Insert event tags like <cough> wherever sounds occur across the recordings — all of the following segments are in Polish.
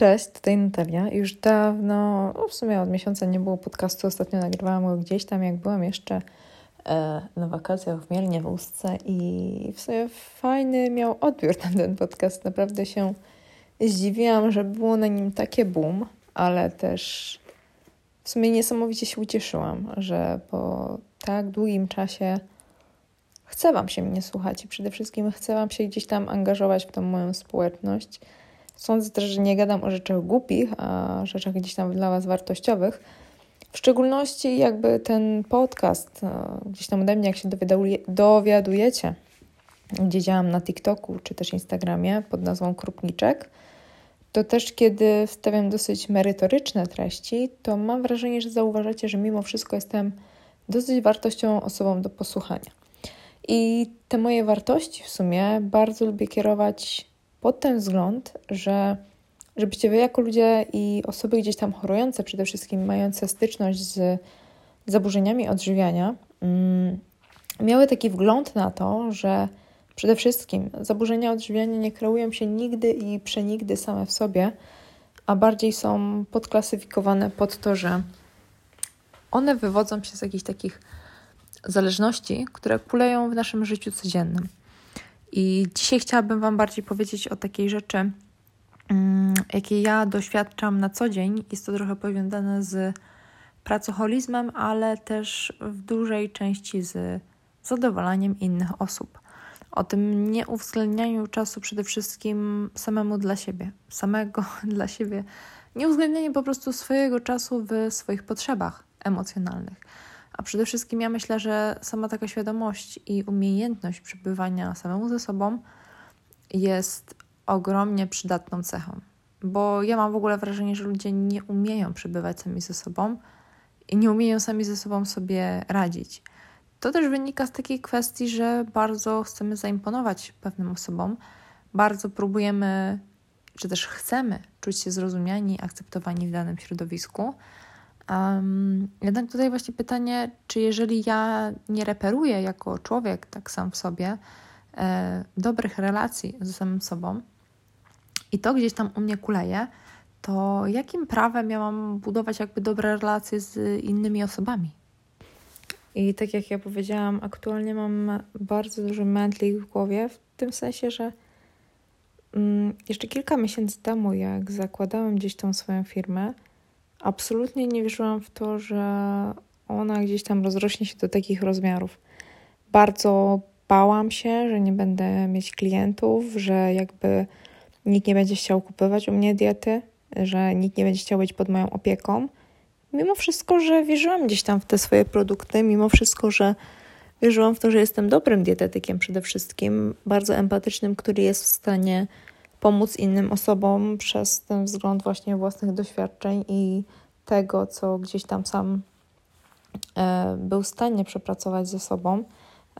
Cześć, tutaj Natalia. Już dawno, no w sumie od miesiąca nie było podcastu, ostatnio nagrywałam go gdzieś tam, jak byłam jeszcze e, na wakacjach w Mielnie w Ustce i w sumie fajny miał odbiór <laughs> ten, ten podcast. Naprawdę się zdziwiłam, że było na nim takie boom, ale też w sumie niesamowicie się ucieszyłam, że po tak długim czasie chce Wam się mnie słuchać i przede wszystkim chcę Wam się gdzieś tam angażować w tą moją społeczność. Sądzę też, że nie gadam o rzeczach głupich, a rzeczach gdzieś tam dla Was wartościowych. W szczególności jakby ten podcast, gdzieś tam ode mnie, jak się dowiadujecie, gdzie działam na TikToku czy też Instagramie pod nazwą Krupniczek, to też kiedy wstawiam dosyć merytoryczne treści, to mam wrażenie, że zauważacie, że mimo wszystko jestem dosyć wartościową osobą do posłuchania. I te moje wartości w sumie bardzo lubię kierować pod ten wzgląd, że żebyście wy jako ludzie i osoby gdzieś tam chorujące, przede wszystkim mające styczność z zaburzeniami odżywiania, mm, miały taki wgląd na to, że przede wszystkim zaburzenia odżywiania nie kreują się nigdy i przenigdy same w sobie, a bardziej są podklasyfikowane pod to, że one wywodzą się z jakichś takich zależności, które kuleją w naszym życiu codziennym. I dzisiaj chciałabym Wam bardziej powiedzieć o takiej rzeczy, mm, jakiej ja doświadczam na co dzień. Jest to trochę powiązane z pracoholizmem, ale też w dużej części z zadowalaniem innych osób. O tym nieuwzględnianiu czasu przede wszystkim samemu dla siebie, samego <laughs> dla siebie. Nieuwzględnianie po prostu swojego czasu w swoich potrzebach emocjonalnych. A przede wszystkim ja myślę, że sama taka świadomość i umiejętność przebywania samemu ze sobą jest ogromnie przydatną cechą. Bo ja mam w ogóle wrażenie, że ludzie nie umieją przebywać sami ze sobą i nie umieją sami ze sobą sobie radzić. To też wynika z takiej kwestii, że bardzo chcemy zaimponować pewnym osobom, bardzo próbujemy, czy też chcemy czuć się zrozumiani, akceptowani w danym środowisku Um, jednak tutaj właśnie pytanie, czy jeżeli ja nie reperuję jako człowiek tak sam w sobie e, dobrych relacji ze samym sobą i to gdzieś tam u mnie kuleje, to jakim prawem ja mam budować jakby dobre relacje z innymi osobami? I tak jak ja powiedziałam, aktualnie mam bardzo duży mętlik w głowie, w tym sensie, że mm, jeszcze kilka miesięcy temu, jak zakładałem gdzieś tą swoją firmę, absolutnie nie wierzyłam w to, że ona gdzieś tam rozrośnie się do takich rozmiarów. Bardzo bałam się, że nie będę mieć klientów, że jakby nikt nie będzie chciał kupować u mnie diety, że nikt nie będzie chciał być pod moją opieką. Mimo wszystko, że wierzyłam gdzieś tam w te swoje produkty, mimo wszystko, że wierzyłam w to, że jestem dobrym dietetykiem przede wszystkim, bardzo empatycznym, który jest w stanie pomóc innym osobom przez ten wzgląd właśnie własnych doświadczeń i tego, co gdzieś tam sam e, był w stanie przepracować ze sobą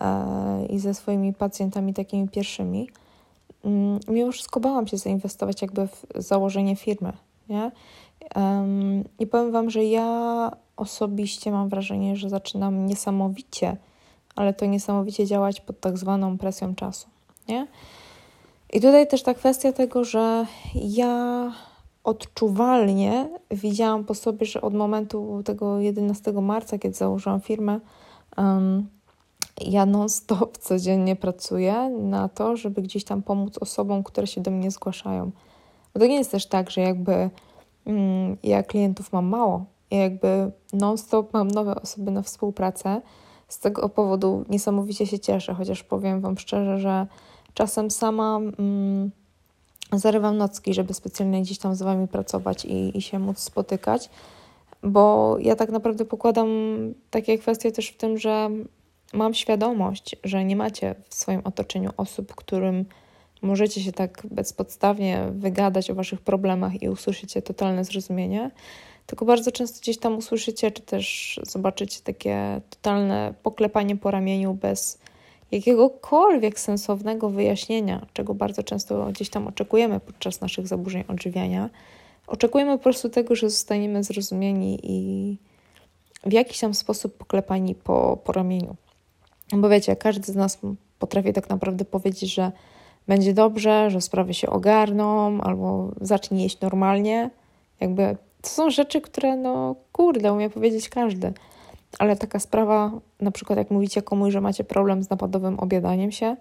e, i ze swoimi pacjentami takimi pierwszymi. Mm, mimo wszystko bałam się zainwestować jakby w założenie firmy, nie? I powiem Wam, że ja osobiście mam wrażenie, że zaczynam niesamowicie, ale to niesamowicie działać pod tak zwaną presją czasu, nie? I tutaj też ta kwestia tego, że ja odczuwalnie widziałam po sobie, że od momentu tego 11 marca, kiedy założyłam firmę, um, ja non-stop codziennie pracuję na to, żeby gdzieś tam pomóc osobom, które się do mnie zgłaszają. Bo to nie jest też tak, że jakby um, ja klientów mam mało. Ja jakby non-stop mam nowe osoby na współpracę. Z tego powodu niesamowicie się cieszę, chociaż powiem Wam szczerze, że Czasem sama mm, zarywam nocki, żeby specjalnie gdzieś tam z Wami pracować i, i się móc spotykać, bo ja tak naprawdę pokładam takie kwestie też w tym, że mam świadomość, że nie macie w swoim otoczeniu osób, którym możecie się tak bezpodstawnie wygadać o waszych problemach i usłyszycie totalne zrozumienie, tylko bardzo często gdzieś tam usłyszycie, czy też zobaczycie takie totalne poklepanie po ramieniu bez jakiegokolwiek sensownego wyjaśnienia, czego bardzo często gdzieś tam oczekujemy podczas naszych zaburzeń odżywiania. Oczekujemy po prostu tego, że zostaniemy zrozumieni i w jakiś tam sposób poklepani po, po ramieniu. Bo wiecie, każdy z nas potrafi tak naprawdę powiedzieć, że będzie dobrze, że sprawy się ogarną, albo zacznij jeść normalnie. Jakby to są rzeczy, które, no kurde, umie powiedzieć każdy. Ale taka sprawa, na przykład jak mówicie komuś, że macie problem z napadowym objadaniem się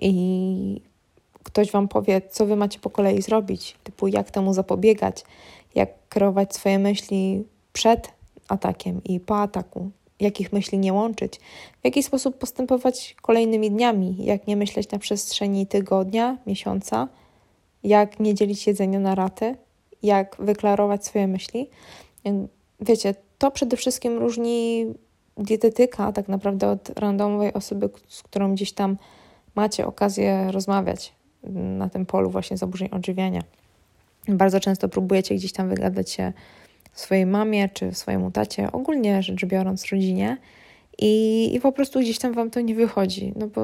i ktoś wam powie, co wy macie po kolei zrobić, typu jak temu zapobiegać, jak kierować swoje myśli przed atakiem i po ataku, jakich myśli nie łączyć, w jaki sposób postępować kolejnymi dniami, jak nie myśleć na przestrzeni tygodnia, miesiąca, jak nie dzielić jedzenia na raty, jak wyklarować swoje myśli. Wiecie, to przede wszystkim różni dietetyka tak naprawdę od randomowej osoby, z którą gdzieś tam macie okazję rozmawiać na tym polu właśnie zaburzeń odżywiania. Bardzo często próbujecie gdzieś tam wygadać się swojej mamie czy swojemu tacie, ogólnie rzecz biorąc rodzinie i, i po prostu gdzieś tam wam to nie wychodzi, no bo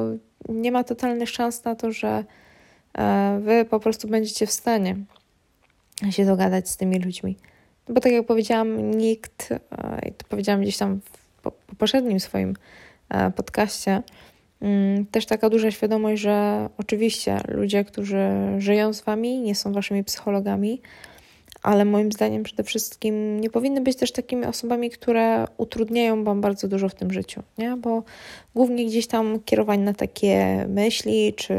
nie ma totalnych szans na to, że e, wy po prostu będziecie w stanie się dogadać z tymi ludźmi. No bo tak jak powiedziałam, nikt, e, i to powiedziałam gdzieś tam w poprzednim swoim e, podcaście, mm, też taka duża świadomość, że oczywiście ludzie, którzy żyją z wami, nie są waszymi psychologami, ale moim zdaniem przede wszystkim nie powinny być też takimi osobami, które utrudniają Wam bardzo dużo w tym życiu, nie? bo głównie gdzieś tam kierowanie na takie myśli, czy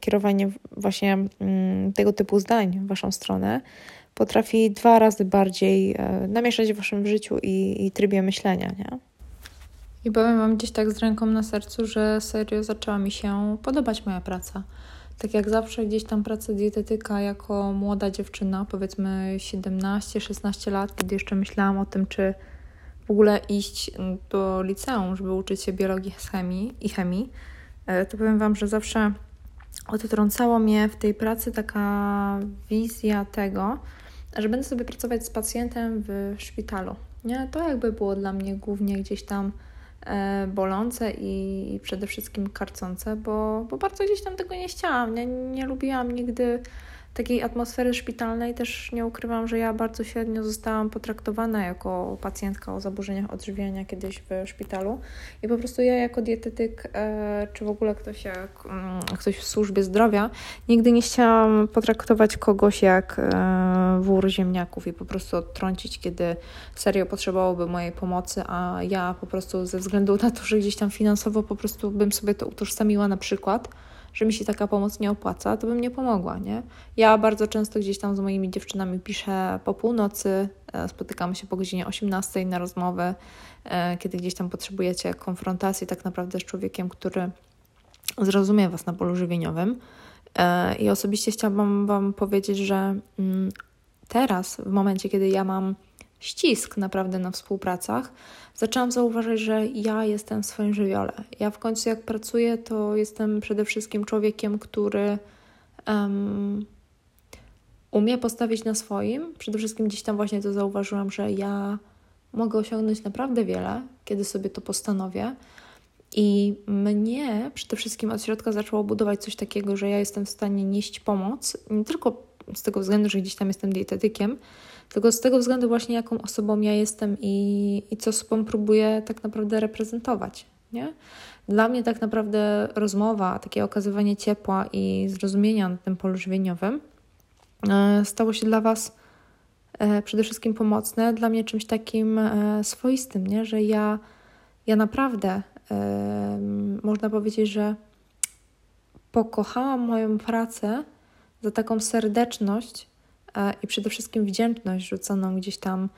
kierowanie właśnie mm, tego typu zdań w Waszą stronę potrafi dwa razy bardziej e, namieszać w Waszym życiu i, i trybie myślenia. Nie? I powiem Wam gdzieś tak z ręką na sercu, że serio zaczęła mi się podobać moja praca tak jak zawsze gdzieś tam praca dietetyka jako młoda dziewczyna, powiedzmy 17-16 lat, kiedy jeszcze myślałam o tym, czy w ogóle iść do liceum, żeby uczyć się biologii chemii i chemii, e, to powiem Wam, że zawsze odtrącało mnie w tej pracy taka wizja tego, że będę sobie pracować z pacjentem w szpitalu. Nie? To jakby było dla mnie głównie gdzieś tam E, bolące i przede wszystkim karcące, bo, bo bardzo gdzieś tam tego nie chciałam. Nie, nie lubiłam nigdy takiej atmosfery szpitalnej też nie ukrywam, że ja bardzo średnio zostałam potraktowana jako pacjentka o zaburzeniach odżywiania kiedyś w szpitalu. I po prostu ja jako dietetyk, e, czy w ogóle ktoś jak mm, ktoś w służbie zdrowia, nigdy nie chciałam potraktować kogoś jak e, wór ziemniaków i po prostu odtrącić, kiedy serio potrzebowałoby mojej pomocy, a ja po prostu ze względu na to, że gdzieś tam finansowo po prostu bym sobie to utożsamiła na przykład, że mi się taka pomoc nie opłaca, to bym nie pomogła, nie? Ja bardzo często gdzieś tam z moimi dziewczynami piszę po północy, e, spotykamy się po godzinie 18 na rozmowy, e, kiedy gdzieś tam potrzebujecie konfrontacji tak naprawdę z człowiekiem, który zrozumie Was na polu żywieniowym. E, I osobiście chciałabym Wam powiedzieć, że mm, teraz, w momencie, kiedy ja mam ścisk naprawdę na współpracach, zaczęłam zauważyć, że ja jestem w swoim żywiole. Ja w końcu, jak pracuję, to jestem przede wszystkim człowiekiem, który um, umie postawić na swoim. Przede wszystkim gdzieś tam właśnie to zauważyłam, że ja mogę osiągnąć naprawdę wiele, kiedy sobie to postanowię. I mnie przede wszystkim od środka zaczęło budować coś takiego, że ja jestem w stanie nieść pomoc, nie tylko z tego względu, że gdzieś tam jestem dietetykiem, tylko z tego względu właśnie, jaką osobą ja jestem i, i co sobą próbuję tak naprawdę reprezentować. Nie? Dla mnie tak naprawdę rozmowa, takie okazywanie ciepła i zrozumienia na tym polu żywieniowym e, stało się dla Was e, przede wszystkim pomocne, dla mnie czymś takim e, swoistym, nie? że ja, ja naprawdę można powiedzieć, że pokochałam moją pracę za taką serdeczność i przede wszystkim wdzięczność rzuconą gdzieś tam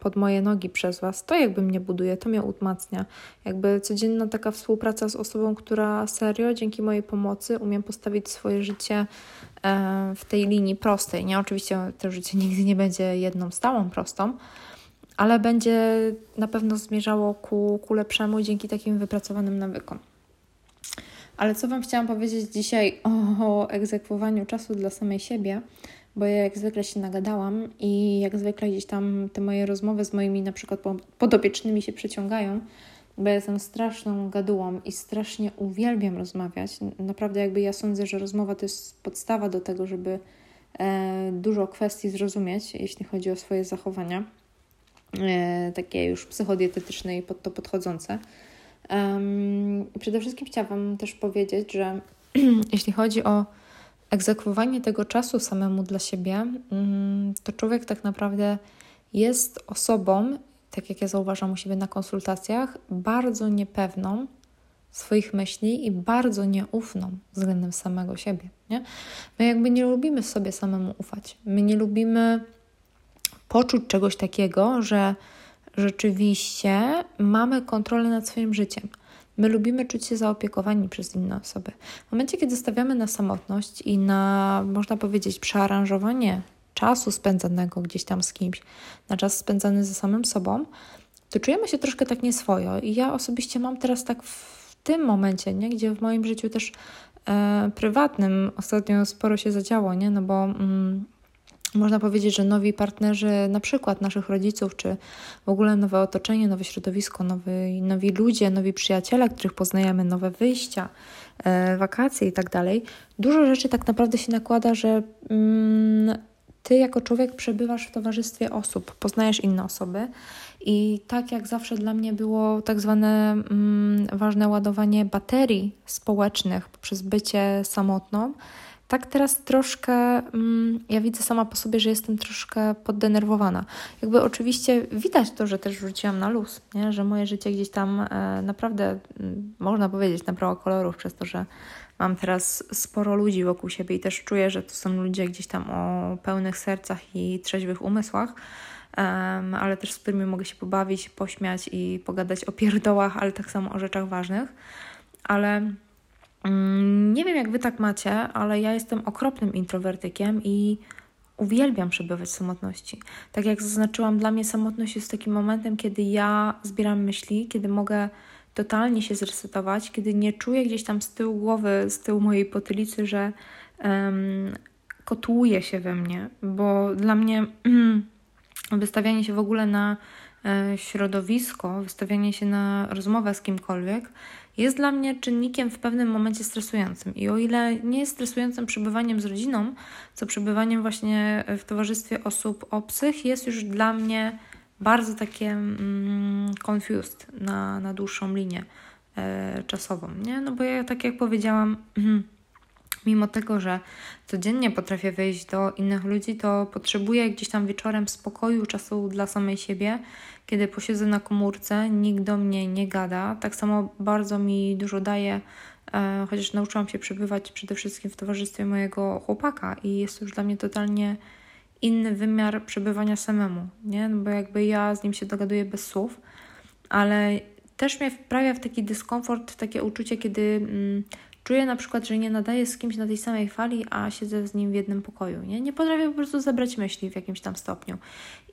pod moje nogi przez Was, to jakby mnie buduje, to mnie umacnia. Jakby codzienna taka współpraca z osobą, która serio dzięki mojej pomocy umiem postawić swoje życie e, w tej linii prostej. Nie, oczywiście to życie nigdy nie będzie jedną stałą prostą, ale będzie na pewno zmierzało ku, ku lepszemu dzięki takim wypracowanym nawykom. Ale co Wam chciałam powiedzieć dzisiaj o egzekwowaniu czasu dla samej siebie, bo ja jak zwykle się nagadałam i jak zwykle gdzieś tam te moje rozmowy z moimi na przykład podopiecznymi się przeciągają, bo ja jestem straszną gadułą i strasznie uwielbiam rozmawiać. Naprawdę jakby ja sądzę, że rozmowa to jest podstawa do tego, żeby e, dużo kwestii zrozumieć, jeśli chodzi o swoje zachowania, e, takie już psychodietetyczne i pod to podchodzące. Um, przede wszystkim chciałam też powiedzieć, że <clears throat> jeśli chodzi o egzekwowanie tego czasu samemu dla siebie, mm, to człowiek tak naprawdę jest osobą, tak jak ja zauważam u siebie na konsultacjach, bardzo niepewną swoich myśli i bardzo nieufną względem samego siebie. Nie? My jakby nie lubimy sobie samemu ufać. My nie lubimy poczuć czegoś takiego, że rzeczywiście mamy kontrolę nad swoim życiem. My lubimy czuć się zaopiekowani przez inne osoby. W momencie, kiedy stawiamy na samotność i na, można powiedzieć, przearanżowanie czasu spędzanego gdzieś tam z kimś, na czas spędzany ze samym sobą, to czujemy się troszkę tak nieswojo. I ja osobiście mam teraz tak w tym momencie, nie? gdzie w moim życiu też e, prywatnym ostatnio sporo się zadziało, nie? no bo mm, można powiedzieć, że nowi partnerzy, na przykład naszych rodziców, czy w ogóle nowe otoczenie, nowe środowisko, nowi, nowi ludzie, nowi przyjaciele, których poznajemy, nowe wyjścia, e, wakacje i tak dalej, dużo rzeczy tak naprawdę się nakłada, że mm, ty jako człowiek przebywasz w towarzystwie osób, poznajesz inne osoby. I tak jak zawsze dla mnie było tak zwane mm, ważne ładowanie baterii społecznych poprzez bycie samotną, tak teraz troszkę mm, ja widzę sama po sobie, że jestem troszkę poddenerwowana. Jakby oczywiście widać to, że też wróciłam na luz, nie? że moje życie gdzieś tam e, naprawdę, mm, można powiedzieć, nabrało kolorów przez to, że mam teraz sporo ludzi wokół siebie i też czuję, że to są ludzie gdzieś tam o pełnych sercach i trzeźwych umysłach, um, ale też z którymi mogę się pobawić, pośmiać i pogadać o pierdołach, ale tak samo o rzeczach ważnych. Ale nie wiem, jak wy tak macie, ale ja jestem okropnym introwertykiem i uwielbiam przebywać w samotności. Tak jak zaznaczyłam, dla mnie samotność jest takim momentem, kiedy ja zbieram myśli, kiedy mogę totalnie się zresetować, kiedy nie czuję gdzieś tam z tyłu głowy, z tyłu mojej potylicy, że um, kotłuje się we mnie, bo dla mnie <clears throat> wystawianie się w ogóle na środowisko, wystawianie się na rozmowę z kimkolwiek jest dla mnie czynnikiem w pewnym momencie stresującym. I o ile nie jest stresującym przebywaniem z rodziną, co przebywaniem właśnie w towarzystwie osób obcych jest już dla mnie bardzo takie mm, confused na, na dłuższą linię e, czasową, nie? No bo ja, tak jak powiedziałam, <clears throat> mimo tego, że codziennie potrafię wejść do innych ludzi, to potrzebuję gdzieś tam wieczorem spokoju, czasu dla samej siebie. Kiedy posiedzę na komórce, nikt do mnie nie gada. Tak samo bardzo mi dużo daje, e, chociaż nauczyłam się przebywać przede wszystkim w towarzystwie mojego chłopaka i jest to już dla mnie totalnie inny wymiar przebywania samemu, nie? No bo jakby ja z nim się dogaduję bez słów, ale też mnie wprawia w taki dyskomfort, w takie uczucie, kiedy mm, Czuję na przykład, że nie nadaję z kimś na tej samej fali, a siedzę z nim w jednym pokoju. Nie, nie potrafię po prostu zebrać myśli w jakimś tam stopniu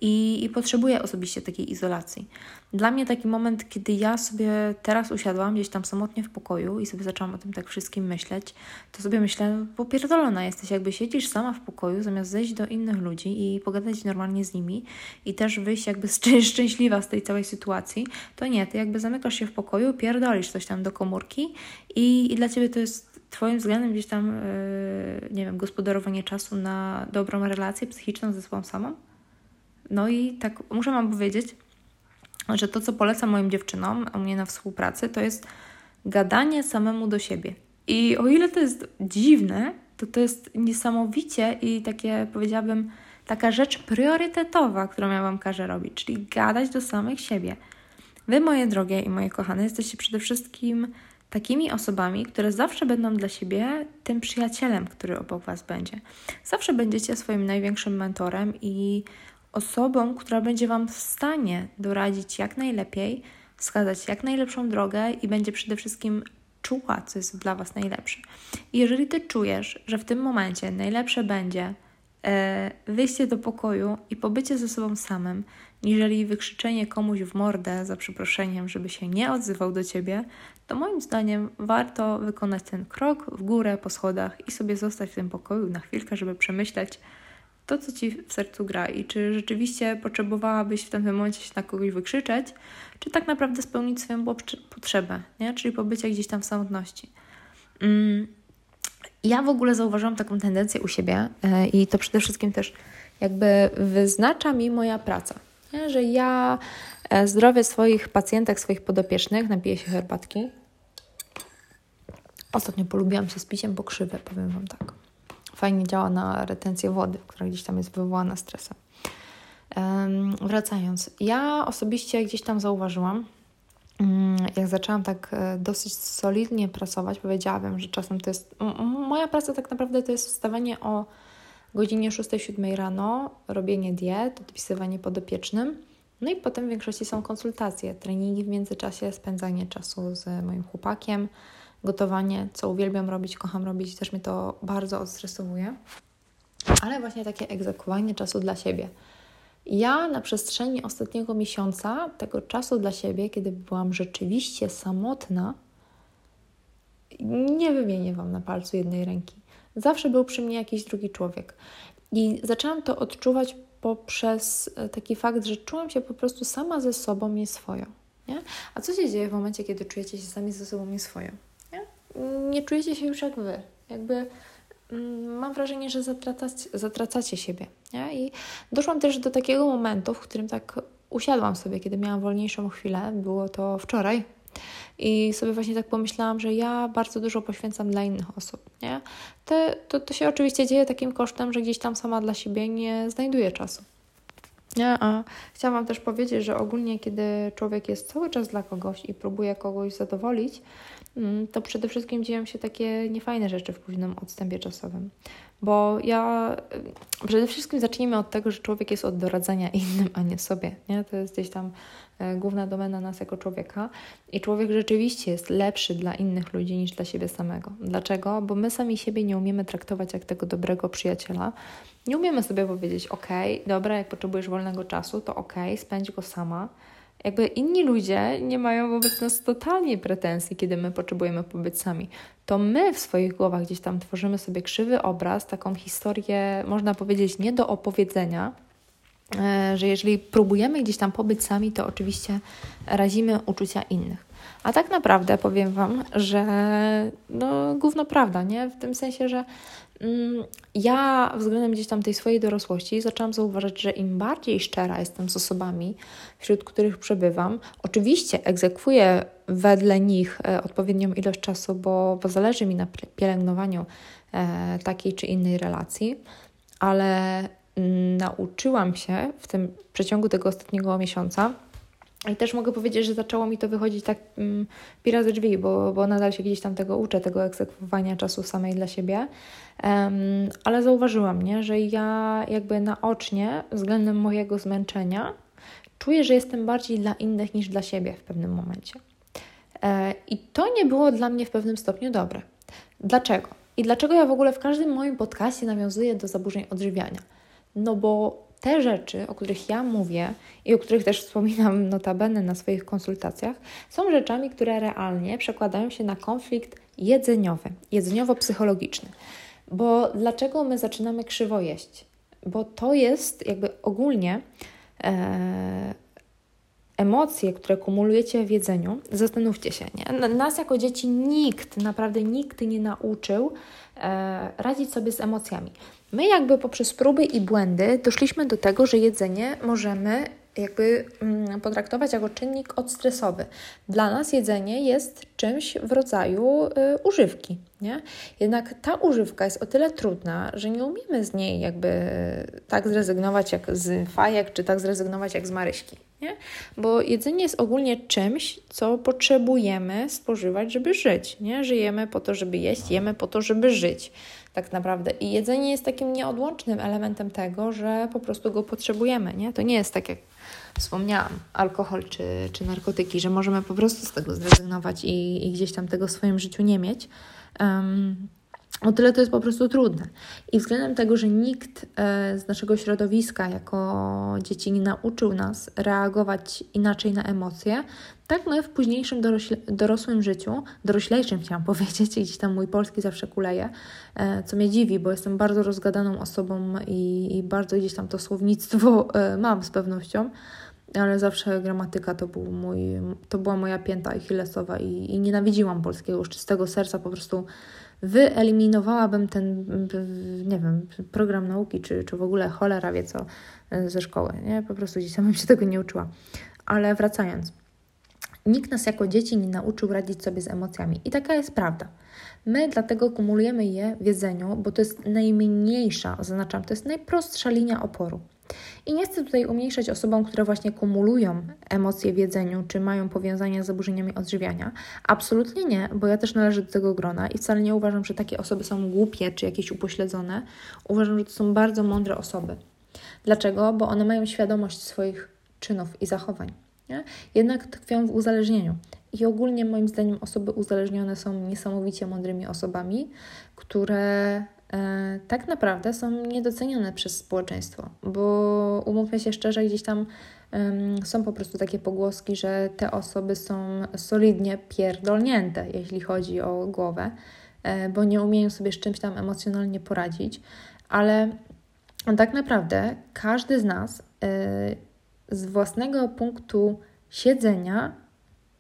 i, i potrzebuję osobiście takiej izolacji. Dla mnie taki moment, kiedy ja sobie teraz usiadłam gdzieś tam samotnie w pokoju i sobie zaczęłam o tym tak wszystkim myśleć, to sobie myślę, popierdolona jesteś, jakby siedzisz sama w pokoju, zamiast zejść do innych ludzi i pogadać normalnie z nimi i też wyjść jakby szczęśliwa z tej całej sytuacji, to nie, ty jakby zamykasz się w pokoju, pierdolisz coś tam do komórki i, i dla Ciebie to jest Twoim względem gdzieś tam, yy, nie wiem, gospodarowanie czasu na dobrą relację psychiczną ze sobą samą? No i tak muszę Wam powiedzieć, że to, co polecam moim dziewczynom u mnie na współpracy, to jest gadanie samemu do siebie. I o ile to jest dziwne, to to jest niesamowicie i takie, powiedziałabym, taka rzecz priorytetowa, którą ja Wam każę robić, czyli gadać do samych siebie. Wy, moje drogie i moje kochane, jesteście przede wszystkim takimi osobami, które zawsze będą dla siebie tym przyjacielem, który obok Was będzie. Zawsze będziecie swoim największym mentorem i osobą, która będzie Wam w stanie doradzić jak najlepiej, wskazać jak najlepszą drogę i będzie przede wszystkim czuła, co jest dla Was najlepsze. I jeżeli Ty czujesz, że w tym momencie najlepsze będzie e, wyjście do pokoju i pobycie ze sobą samym, niżeli wykrzyczenie komuś w mordę za przeproszeniem, żeby się nie odzywał do Ciebie, to moim zdaniem warto wykonać ten krok w górę po schodach i sobie zostać w tym pokoju na chwilkę, żeby przemyśleć, to, co ci w sercu gra i czy rzeczywiście potrzebowałabyś w tym momencie się na kogoś wykrzyczeć, czy tak naprawdę spełnić swoją potrzebę, nie? czyli pobycie gdzieś tam w samotności. Mm. Ja w ogóle zauważyłam taką tendencję u siebie e, i to przede wszystkim też jakby wyznacza mi moja praca, nie? że ja e, zdrowie swoich pacjentek, swoich podopiecznych, napiję się herbatki, Ostatnio polubiłam się z piciem po krzywe, powiem Wam tak. Fajnie działa na retencję wody, która gdzieś tam jest wywołana stresem. Um, wracając, ja osobiście gdzieś tam zauważyłam, um, jak zaczęłam tak e, dosyć solidnie pracować, powiedziałabym, że czasem to jest. Moja praca tak naprawdę to jest wstawanie o godzinie 6-7 rano, robienie diet, odpisywanie podopiecznym. No i potem w większości są konsultacje, treningi w międzyczasie, spędzanie czasu z moim chłopakiem, gotowanie, co uwielbiam robić, kocham robić, też mnie to bardzo odstresowuje. Ale właśnie takie egzekwowanie czasu dla siebie. Ja na przestrzeni ostatniego miesiąca tego czasu dla siebie, kiedy byłam rzeczywiście samotna, nie wymienię Wam na palcu jednej ręki. Zawsze był przy mnie jakiś drugi człowiek. I zaczęłam to odczuwać poprzez e, taki fakt, że czułam się po prostu sama ze sobą i swoją. Nie? A co się dzieje w momencie, kiedy czujecie się sami ze sobą i swoją? Nie, czujecie się już jak wy. Jakby mm, mam wrażenie, że zatracacie, zatracacie siebie. Nie? I doszłam też do takiego momentu, w którym tak usiadłam sobie, kiedy miałam wolniejszą chwilę. Było to wczoraj, i sobie właśnie tak pomyślałam, że ja bardzo dużo poświęcam dla innych osób, nie? Te, to, to się oczywiście dzieje takim kosztem, że gdzieś tam sama dla siebie nie znajduję czasu. A chciałam też powiedzieć, że ogólnie, kiedy człowiek jest cały czas dla kogoś i próbuje kogoś zadowolić, mm, to przede wszystkim dzieją się takie niefajne rzeczy w późnym odstępie czasowym. Bo ja przede wszystkim zacznijmy od tego, że człowiek jest od doradzania <laughs> innym, a nie sobie. Nie? To jest gdzieś tam e, główna domena nas jako człowieka. I człowiek rzeczywiście jest lepszy dla innych ludzi niż dla siebie samego. Dlaczego? Bo my sami siebie nie umiemy traktować jak tego dobrego przyjaciela. Nie umiemy sobie powiedzieć, ok, dobra, jak potrzebujesz wolnego czasu, to ok, spędź go sama jakby inni ludzie nie mają wobec nas totalnie pretensji, kiedy my potrzebujemy pobyć sami. To my w swoich głowach gdzieś tam tworzymy sobie krzywy obraz, taką historię, można powiedzieć, nie do opowiedzenia, e, że jeżeli próbujemy gdzieś tam pobyć sami, to oczywiście razimy uczucia innych. A tak naprawdę powiem Wam, że no gówno prawda, nie? W tym sensie, że mm, ja względem gdzieś tam tej swojej dorosłości zaczęłam zauważyć, że im bardziej szczera jestem z osobami, wśród których przebywam, oczywiście egzekwuję wedle nich e, odpowiednią ilość czasu, bo, bo zależy mi na pielęgnowaniu e, takiej czy innej relacji, ale mm, nauczyłam się w tym przeciągu tego ostatniego miesiąca i też mogę powiedzieć, że zaczęło mi to wychodzić tak mm, pira ze drzwi, bo, bo nadal się gdzieś tam tego uczę, tego egzekwowania czasu samej dla siebie. Um, ale zauważyłam, nie, że ja jakby naocznie względem mojego zmęczenia czuję, że jestem bardziej dla innych niż dla siebie w pewnym momencie. E, I to nie było dla mnie w pewnym stopniu dobre. Dlaczego? I dlaczego ja w ogóle w każdym moim podcastie nawiązuję do zaburzeń odżywiania? No bo te rzeczy, o których ja mówię i o których też wspominam notabene na swoich konsultacjach, są rzeczami, które realnie przekładają się na konflikt jedzeniowy, jedzeniowo-psychologiczny. Bo dlaczego my zaczynamy krzywo jeść? Bo to jest jakby ogólnie e, emocje, które kumulujecie w jedzeniu. Zastanówcie się, nie? Nas jako dzieci nikt, naprawdę nikt nie nauczył e, radzić sobie z emocjami. My jakby poprzez próby i błędy doszliśmy do tego, że jedzenie możemy jakby mm, potraktować jako czynnik odstresowy. Dla nas jedzenie jest czymś w rodzaju y, używki, nie? Jednak ta używka jest o tyle trudna, że nie umiemy z niej jakby tak zrezygnować jak z fajek, czy tak zrezygnować jak z maryśki, nie? Bo jedzenie jest ogólnie czymś, co potrzebujemy spożywać, żeby żyć, nie? Żyjemy po to, żeby jeść, jemy po to, żeby żyć tak naprawdę. I jedzenie jest takim nieodłącznym elementem tego, że po prostu go potrzebujemy, nie? To nie jest tak jak wspomniałam, alkohol czy, czy narkotyki, że możemy po prostu z tego zrezygnować i, i gdzieś tam tego w swoim życiu nie mieć. Um, o tyle to jest po prostu trudne. I względem tego, że nikt e, z naszego środowiska jako dzieci nie nauczył nas reagować inaczej na emocje, tak my w późniejszym dorośle, dorosłym życiu, doroślejszym chciałam <laughs> powiedzieć, gdzieś tam mój polski zawsze kuleje, e, co mnie dziwi, bo jestem bardzo rozgadaną osobą i, i bardzo gdzieś tam to słownictwo e, mam z pewnością, ale zawsze gramatyka to, był mój, to była moja pięta achillesowa i, i nienawidziłam polskiego już czystego serca, po prostu wyeliminowałabym ten, nie wiem, program nauki, czy, czy w ogóle cholera wie co e, ze szkoły, nie? Po prostu gdzieś bym się tego nie uczyła. Ale wracając, Nikt nas jako dzieci nie nauczył radzić sobie z emocjami. I taka jest prawda. My dlatego kumulujemy je w jedzeniu, bo to jest najmniejsza, zaznaczam, to jest najprostsza linia oporu. I nie chcę tutaj umniejszać osobom, które właśnie kumulują emocje w jedzeniu, czy mają powiązania z zaburzeniami odżywiania. Absolutnie nie, bo ja też należę do tego grona i wcale nie uważam, że takie osoby są głupie czy jakieś upośledzone. Uważam, że to są bardzo mądre osoby. Dlaczego? Bo one mają świadomość swoich czynów i zachowań. Nie? Jednak tkwią w uzależnieniu. I ogólnie moim zdaniem osoby uzależnione są niesamowicie mądrymi osobami, które e, tak naprawdę są niedocenione przez społeczeństwo, bo umówmy się szczerze, gdzieś tam są po prostu takie pogłoski, że te osoby są solidnie pierdolnięte, jeśli chodzi o głowę, e, bo nie umieją sobie z czymś tam emocjonalnie poradzić, ale tak naprawdę każdy z nas e, z własnego punktu siedzenia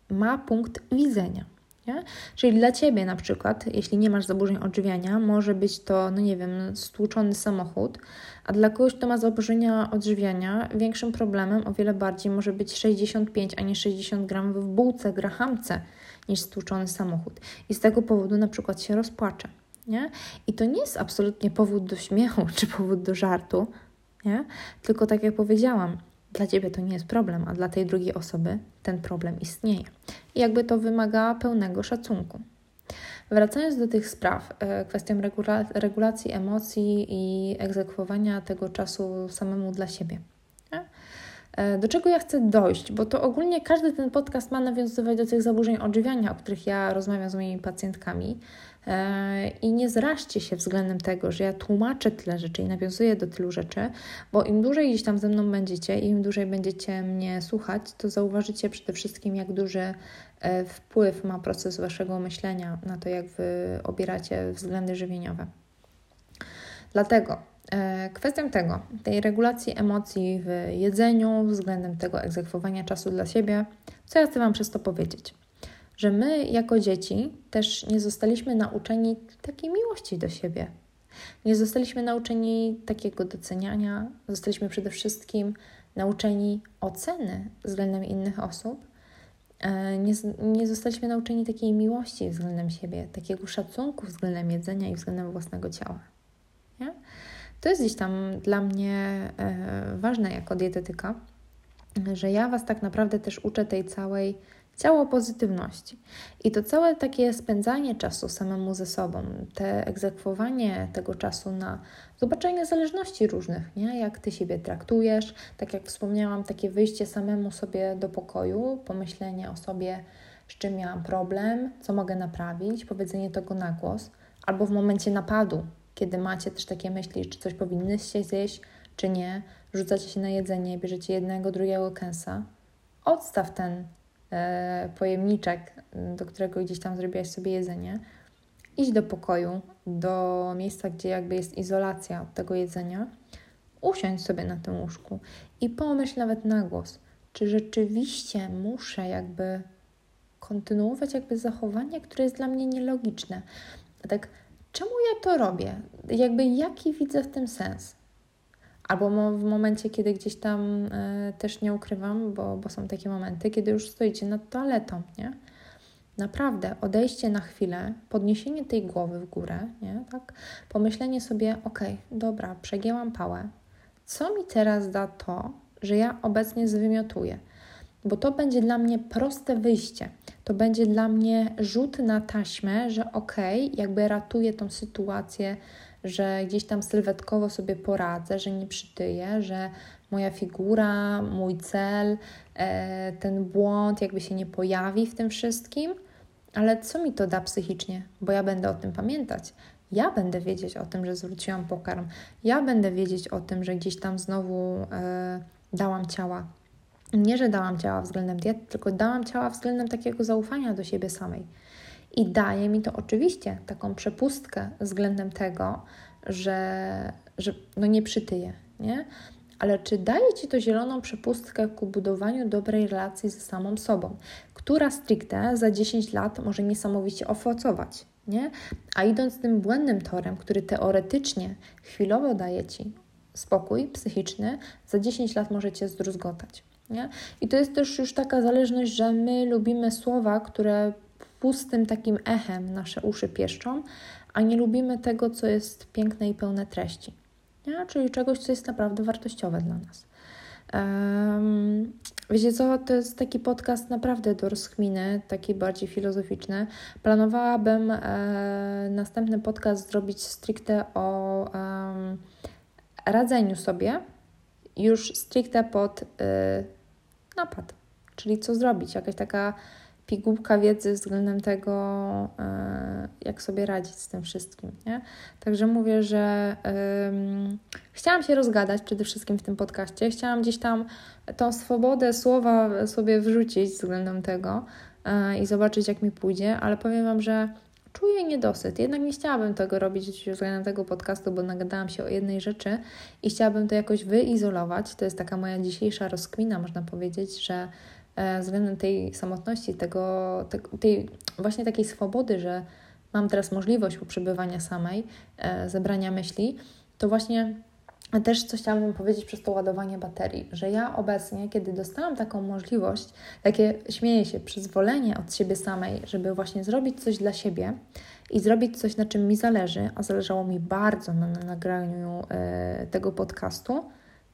ma punkt widzenia. Nie? Czyli dla ciebie na przykład, jeśli nie masz zaburzeń odżywiania, może być to, no nie wiem, stłuczony samochód, a dla kogoś, kto ma zaburzenia odżywiania, większym problemem o wiele bardziej może być 65, a nie 60 gram w bułce, grahamce, niż stłuczony samochód. I z tego powodu na przykład się rozpłacze. Nie? I to nie jest absolutnie powód do śmiechu <laughs> czy powód do żartu, nie? tylko tak jak powiedziałam, dla ciebie to nie jest problem, a dla tej drugiej osoby ten problem istnieje. I jakby to wymaga pełnego szacunku. Wracając do tych spraw, e, kwestią regula regulacji emocji i egzekwowania tego czasu samemu dla siebie. E, do czego ja chcę dojść? Bo to ogólnie każdy ten podcast ma nawiązywać do tych zaburzeń odżywiania, o których ja rozmawiam z moimi pacjentkami. E, I nie zraźcie się względem tego, że ja tłumaczę tyle rzeczy i nawiązuję do tylu rzeczy, bo im dłużej gdzieś tam ze mną będziecie i im dłużej będziecie mnie słuchać, to zauważycie przede wszystkim, jak duży e, wpływ ma proces waszego myślenia na to, jak wy obieracie względy żywieniowe. Dlatego kwestią tego, tej regulacji emocji w jedzeniu, względem tego egzekwowania czasu dla siebie, co ja chcę Wam przez to powiedzieć? że my jako dzieci też nie zostaliśmy nauczeni takiej miłości do siebie. Nie zostaliśmy nauczeni takiego doceniania, zostaliśmy przede wszystkim nauczeni oceny względem innych osób. E, nie, nie zostaliśmy nauczeni takiej miłości względem siebie, takiego szacunku względem jedzenia i względem własnego ciała. To jest gdzieś tam dla mnie e, ważne jako dietetyka, że ja Was tak naprawdę też uczę tej całej ciało pozytywności. I to całe takie spędzanie czasu samemu ze sobą, te egzekwowanie tego czasu na zobaczenie zależności różnych, nie? jak ty siebie traktujesz, tak jak wspomniałam, takie wyjście samemu sobie do pokoju, pomyślenie o sobie, z czym miałam problem, co mogę naprawić, powiedzenie tego na głos, albo w momencie napadu, kiedy macie też takie myśli, czy coś powinnyście zjeść, czy nie, rzucacie się na jedzenie, bierzecie jednego, drugiego kęsa, odstaw ten E, pojemniczek, do którego gdzieś tam zrobiłaś sobie jedzenie, iść do pokoju, do miejsca, gdzie jakby jest izolacja od tego jedzenia, usiądź sobie na tym łóżku i pomyśl nawet na głos, czy rzeczywiście muszę jakby kontynuować jakby zachowanie, które jest dla mnie nielogiczne. Tak, czemu ja to robię? Jakby jaki widzę w tym sens? Albo w momencie, kiedy gdzieś tam e, też nie ukrywam, bo, bo są takie momenty, kiedy już stoicie nad toaletą, nie? Naprawdę, odejście na chwilę, podniesienie tej głowy w górę, nie? Tak? Pomyślenie sobie, ok, dobra, przegięłam pałę. Co mi teraz da to, że ja obecnie zwymiotuję? Bo to będzie dla mnie proste wyjście. To będzie dla mnie rzut na taśmę, że ok, jakby ratuję tą sytuację że gdzieś tam sylwetkowo sobie poradzę, że nie przytyję, że moja figura, mój cel, e, ten błąd jakby się nie pojawi w tym wszystkim. Ale co mi to da psychicznie? Bo ja będę o tym pamiętać. Ja będę wiedzieć o tym, że zwróciłam pokarm. Ja będę wiedzieć o tym, że gdzieś tam znowu e, dałam ciała. Nie, że dałam ciała względem diety, tylko dałam ciała względem takiego zaufania do siebie samej. I daje mi to oczywiście taką przepustkę względem tego, że, że no nie przytyję, nie? Ale czy daje Ci to zieloną przepustkę ku budowaniu dobrej relacji ze samą sobą, która stricte za 10 lat może niesamowicie owocować, nie? A idąc tym błędnym torem, który teoretycznie chwilowo daje Ci spokój psychiczny, za 10 lat możecie zdruzgotać. Nie? I to jest też już taka zależność, że my lubimy słowa, które pustym takim echem nasze uszy pieszczą, a nie lubimy tego, co jest piękne i pełne treści. Nie? Czyli czegoś, co jest naprawdę wartościowe dla nas. Um, wiecie co, to jest taki podcast naprawdę do rozkminy, taki bardziej filozoficzny. Planowałabym e, następny podcast zrobić stricte o radzeniu sobie, już stricte pod y, napad. Czyli co zrobić, jakaś taka pigułka wiedzy względem tego, e, jak sobie radzić z tym wszystkim. Nie? Także mówię, że um, chciałam się rozgadać przede wszystkim w tym podcaście. Chciałam gdzieś tam tą swobodę słowa sobie wrzucić względem tego e, i zobaczyć, jak mi pójdzie, ale powiem Wam, że czuję niedosyt. Jednak nie chciałabym tego robić względem tego podcastu, bo nagadałam się o jednej rzeczy i chciałabym to jakoś wyizolować. To jest taka moja dzisiejsza rozkmina, można powiedzieć, że E, względem tej samotności, tego, tej właśnie takiej swobody, że mam teraz możliwość przebywania samej, e, zebrania myśli, to właśnie też coś chciałabym powiedzieć przez to ładowanie baterii, że ja obecnie, kiedy dostałam taką możliwość, takie śmieję się, przyzwolenie od siebie samej, żeby właśnie zrobić coś dla siebie i zrobić coś, na czym mi zależy, a zależało mi bardzo na, na nagraniu e, tego podcastu,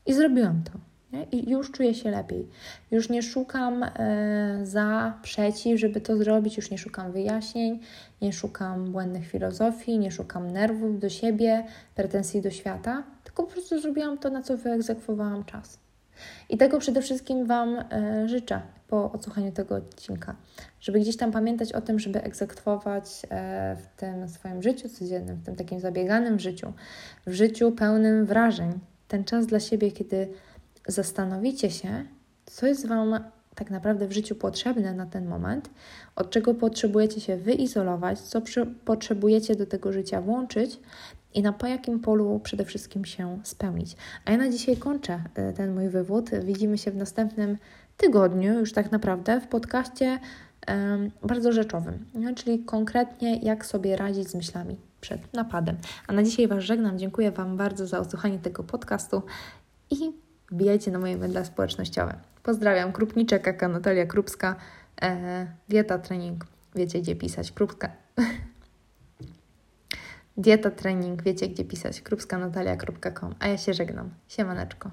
i zrobiłam to. Nie? I już czuję się lepiej. Już nie szukam e, za, przeciw, żeby to zrobić, już nie szukam wyjaśnień, nie szukam błędnych filozofii, nie szukam nerwów do siebie, pretensji do świata, tylko po prostu zrobiłam to, na co wyegzekwowałam czas. I tego przede wszystkim Wam e, życzę po odsłuchaniu tego odcinka, żeby gdzieś tam pamiętać o tym, żeby egzekwować e, w tym swoim życiu codziennym, w tym takim zabieganym życiu, w życiu pełnym wrażeń, ten czas dla siebie, kiedy zastanowicie się, co jest Wam tak naprawdę w życiu potrzebne na ten moment, od czego potrzebujecie się wyizolować, co potrzebujecie do tego życia włączyć i na po jakim polu przede wszystkim się spełnić. A ja na dzisiaj kończę e, ten mój wywód. Widzimy się w następnym tygodniu, już tak naprawdę, w podcaście bardzo rzeczowym, no, czyli konkretnie jak sobie radzić z myślami przed napadem. A na dzisiaj Was żegnam. Dziękuję Wam bardzo za odsłuchanie tego podcastu i wbijajcie na moje media społecznościowe. Pozdrawiam, Krupniczek, Kaka, Natalia Krupska, e, dieta, trening, wiecie gdzie pisać, Krupska. <laughs> dieta, trening, wiecie gdzie pisać, krupskanatalia.com, a ja się żegnam. Siemaneczko.